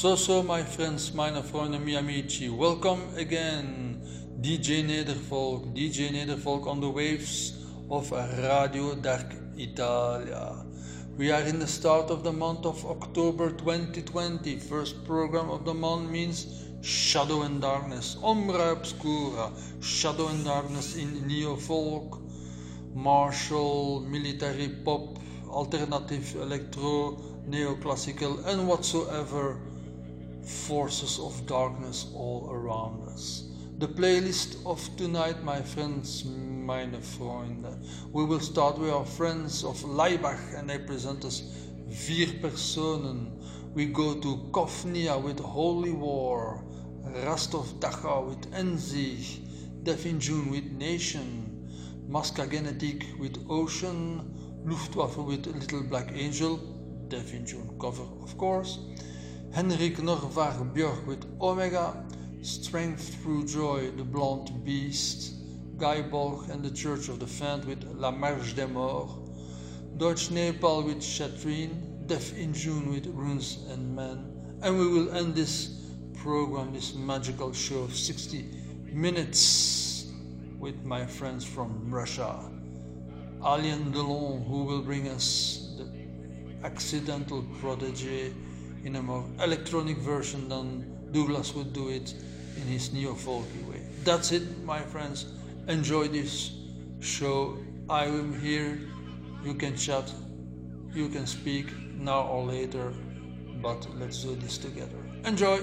So, so, my friends, meine Freunde, mi amici, welcome again. DJ Nederfolk, DJ Nederfolk on the waves of Radio Dark Italia. We are in the start of the month of October 2020. First program of the month means Shadow and Darkness, Ombra Obscura, Shadow and Darkness in Neo Folk, Martial, Military Pop, Alternative Electro, Neoclassical, and whatsoever forces of darkness all around us. The playlist of tonight, my friends, meine Freunde. We will start with our friends of Laibach and they present us vier personen. We go to Coph Nia with Holy War, Rasthof Dachau with Endsieg, June with Nation, Maska Genetik with Ocean, Luftwaffe with Little Black Angel, Death in June cover of course, Henrik Nordvargr Björkk with Omega, Strength Through Joy, The Blonde Beast, Gae Bolg and the Church of the Fand with La Marche des Morts, Deutsch Nepal with Chatrine, Death in June with Runes and Men, and we will end this program, this magical show of 60 minutes with my friends from Russia. Alien Delon, who will bring us the accidental protege in a more electronic version than Douglas would do it in his neo folky way. That's it, my friends. Enjoy this show. I am here. You can chat, you can speak now or later, but let's do this together. Enjoy!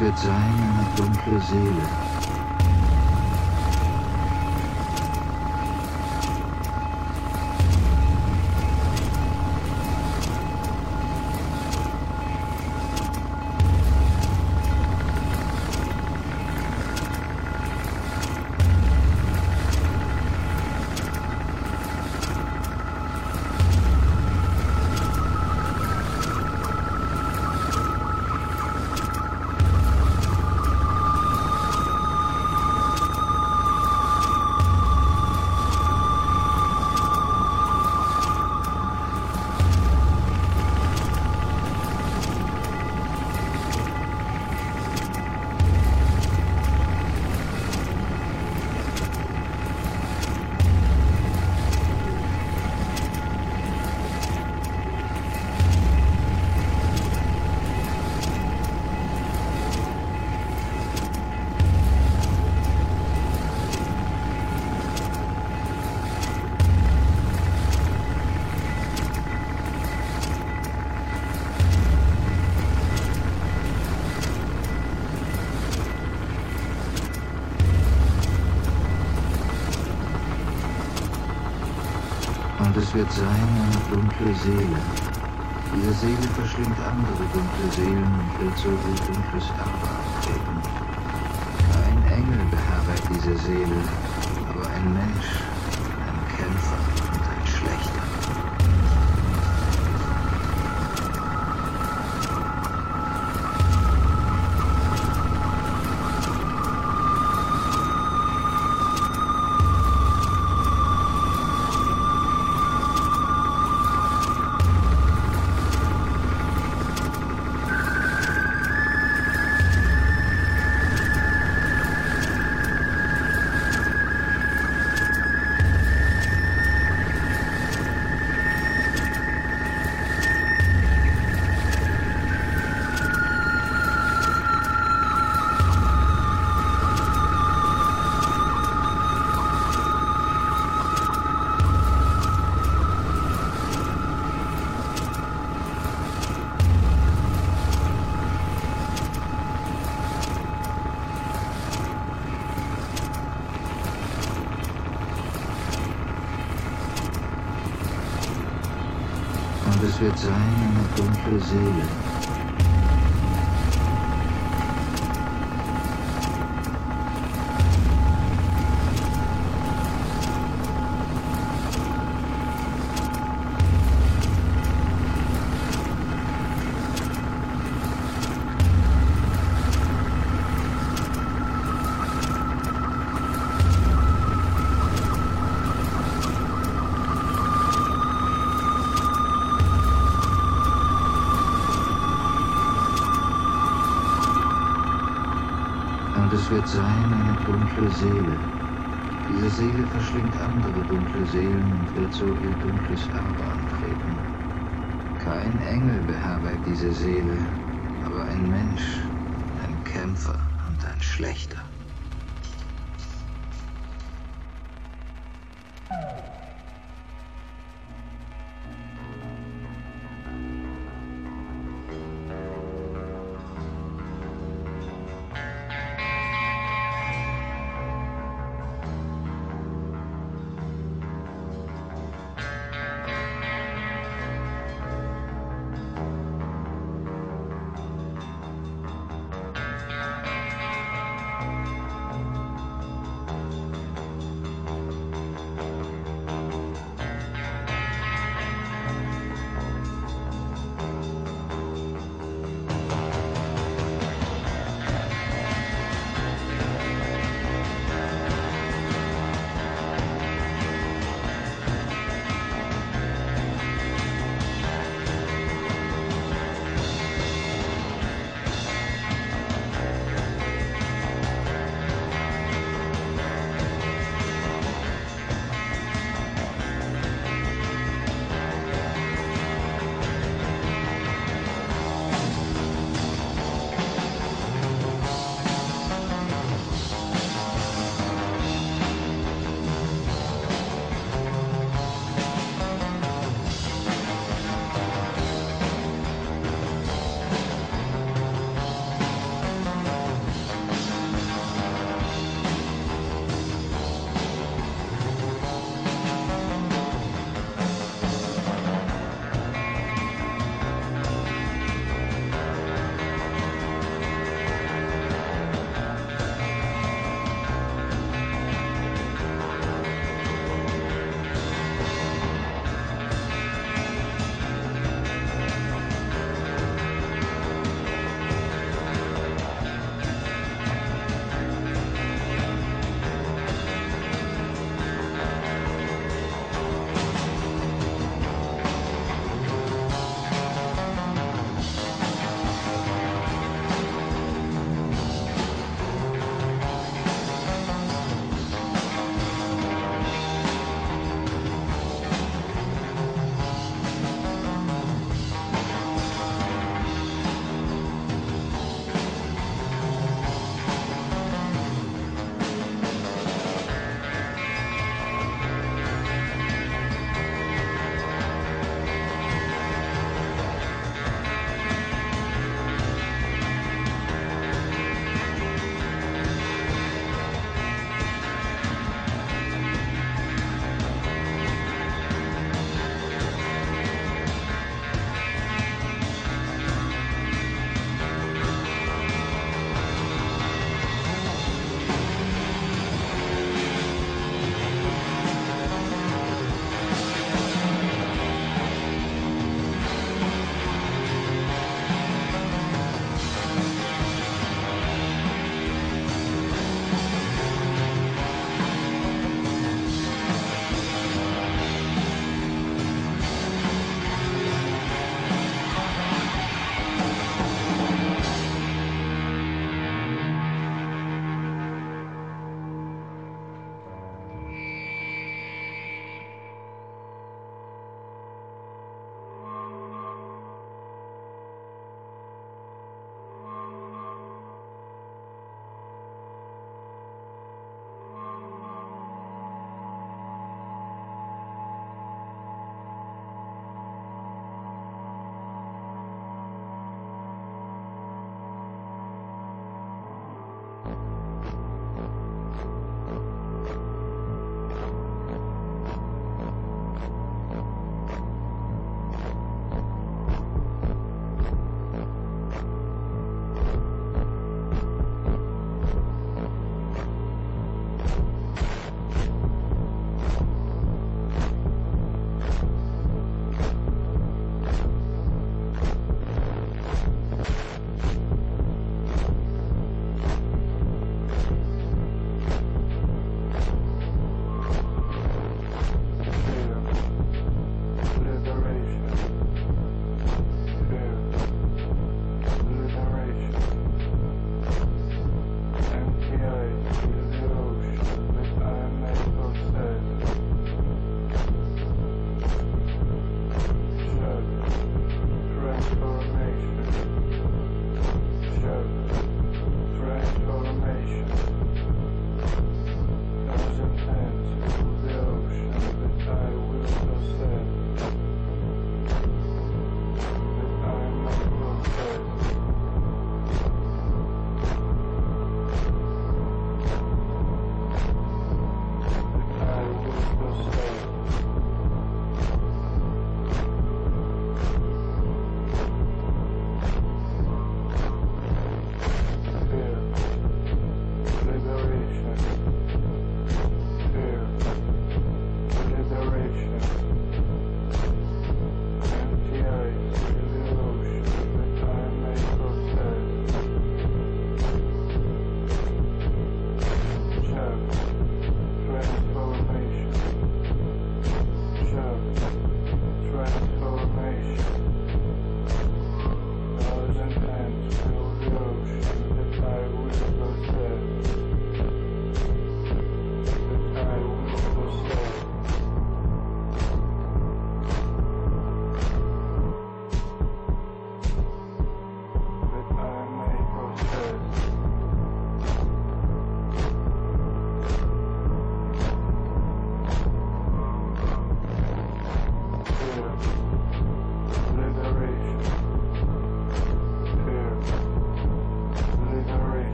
Wird sein eine dunkle Seele. Es wird sein eine dunkle Seele. Diese Seele verschlingt andere dunkle Seelen und wird so wie dunkles Erbe abtreten. Kein Engel beherbergt diese Seele, aber ein Mensch, wird sein eine dunkle Seele. Es wird sein eine dunkle Seele. Diese Seele verschlingt andere dunkle Seelen und wird so ihr dunkles Erbe antreten. Kein Engel beherbergt diese Seele, aber ein Mensch, ein Kämpfer und ein Schlechter.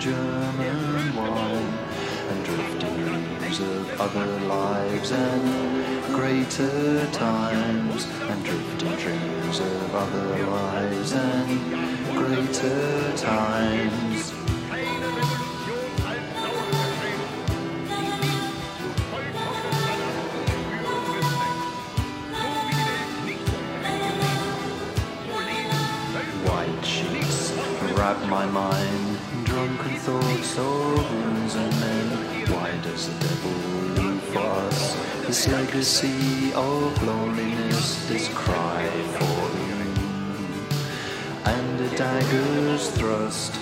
German wine and drift in dreams of other lives and greater times, and drift in dreams of other lives and greater times. This legacy of loneliness, this cry for you? And a dagger's thrust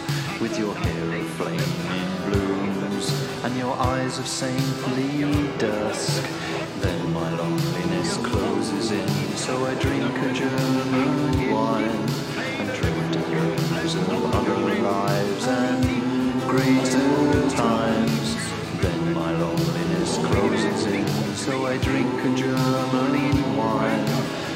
with your hair of flaming blooms and your eyes of saintly dusk. Then my loneliness closes in, so I drink a German wine and drift in dreams of other lives and greater times. Then my loneliness closes in, so I drink a German wine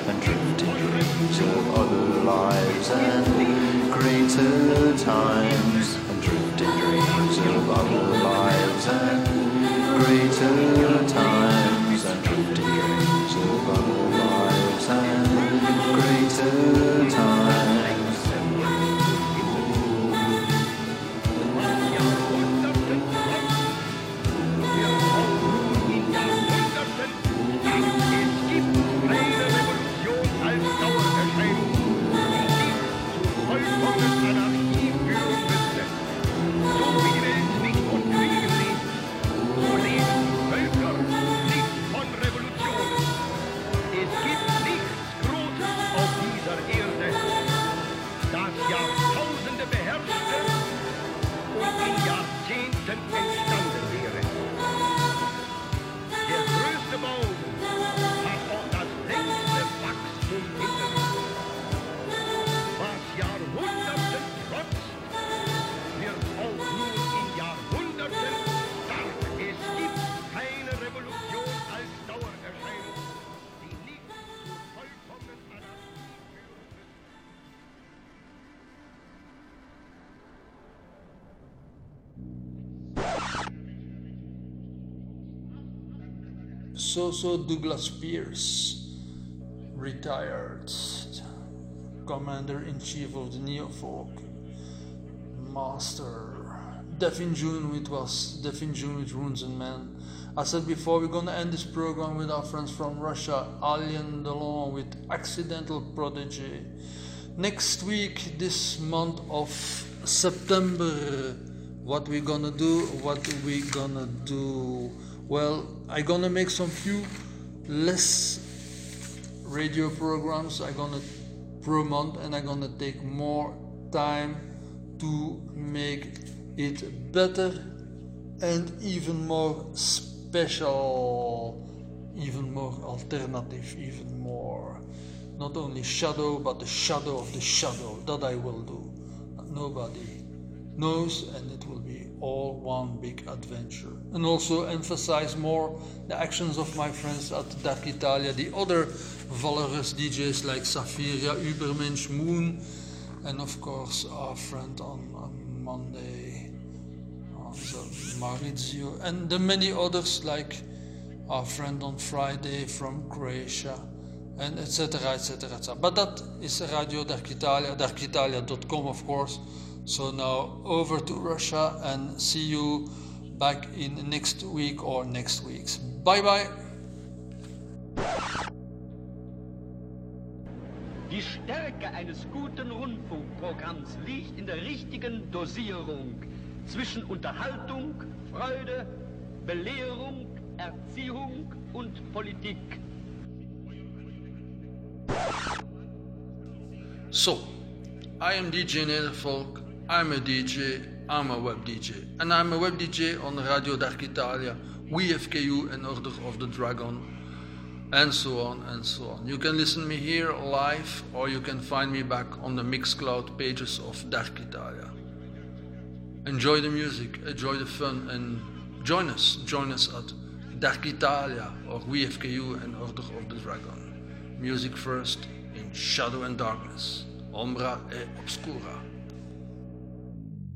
and drift in dreams of other lives and greater times. And drift in dreams of other lives and greater times. And drift in dreams of other lives and greater So-so Douglas Pearce, retired commander-in-chief of the Neofolk, master. Death in June, it was Death in June with Runes and Men. I said before, we're gonna end this program with our friends from Russia, Alien Delon with Accidental Protege. Next week, this month of September, what we gonna do? What we gonna do? Well, i'm gonna make some few less radio programs. i'm gonna per month, and I'm gonna take more time to make it better and even more special, even more alternative, even more not only shadow but the shadow of the shadow that I will do. Nobody knows, and it will be all one big adventure. And also emphasize more the actions of my friends at Dark Italia, the other valorous DJs like Safiria, Ubermensch, Moon, and of course our friend on, on Monday, on Maurizio, and the many others like our friend on Friday from Croatia, and etc. etc. etc. But that is Radio Dark Italia, darkitalia.com, of course. So now over to Russia and see you back in next week or next weeks. Bye bye. Die Stärke eines guten Rundfunkprogramms liegt in der richtigen Dosierung zwischen Unterhaltung, Freude, Belehrung, Erziehung und Politik. So, I am DJ Nedervolk. I'm a DJ. I'm a web DJ. And I'm a web DJ on Radio Dark Italia, WeFKU and Order of the Dragon, and so on and so on. You can listen me here live or you can find me back on the Mixcloud pages of Dark Italia. enjoy the music, enjoy the fun, and join us. Join us at Dark Italia or WFKU and Order of the Dragon. Music first in Shadow and Darkness, Ombra e Obscura.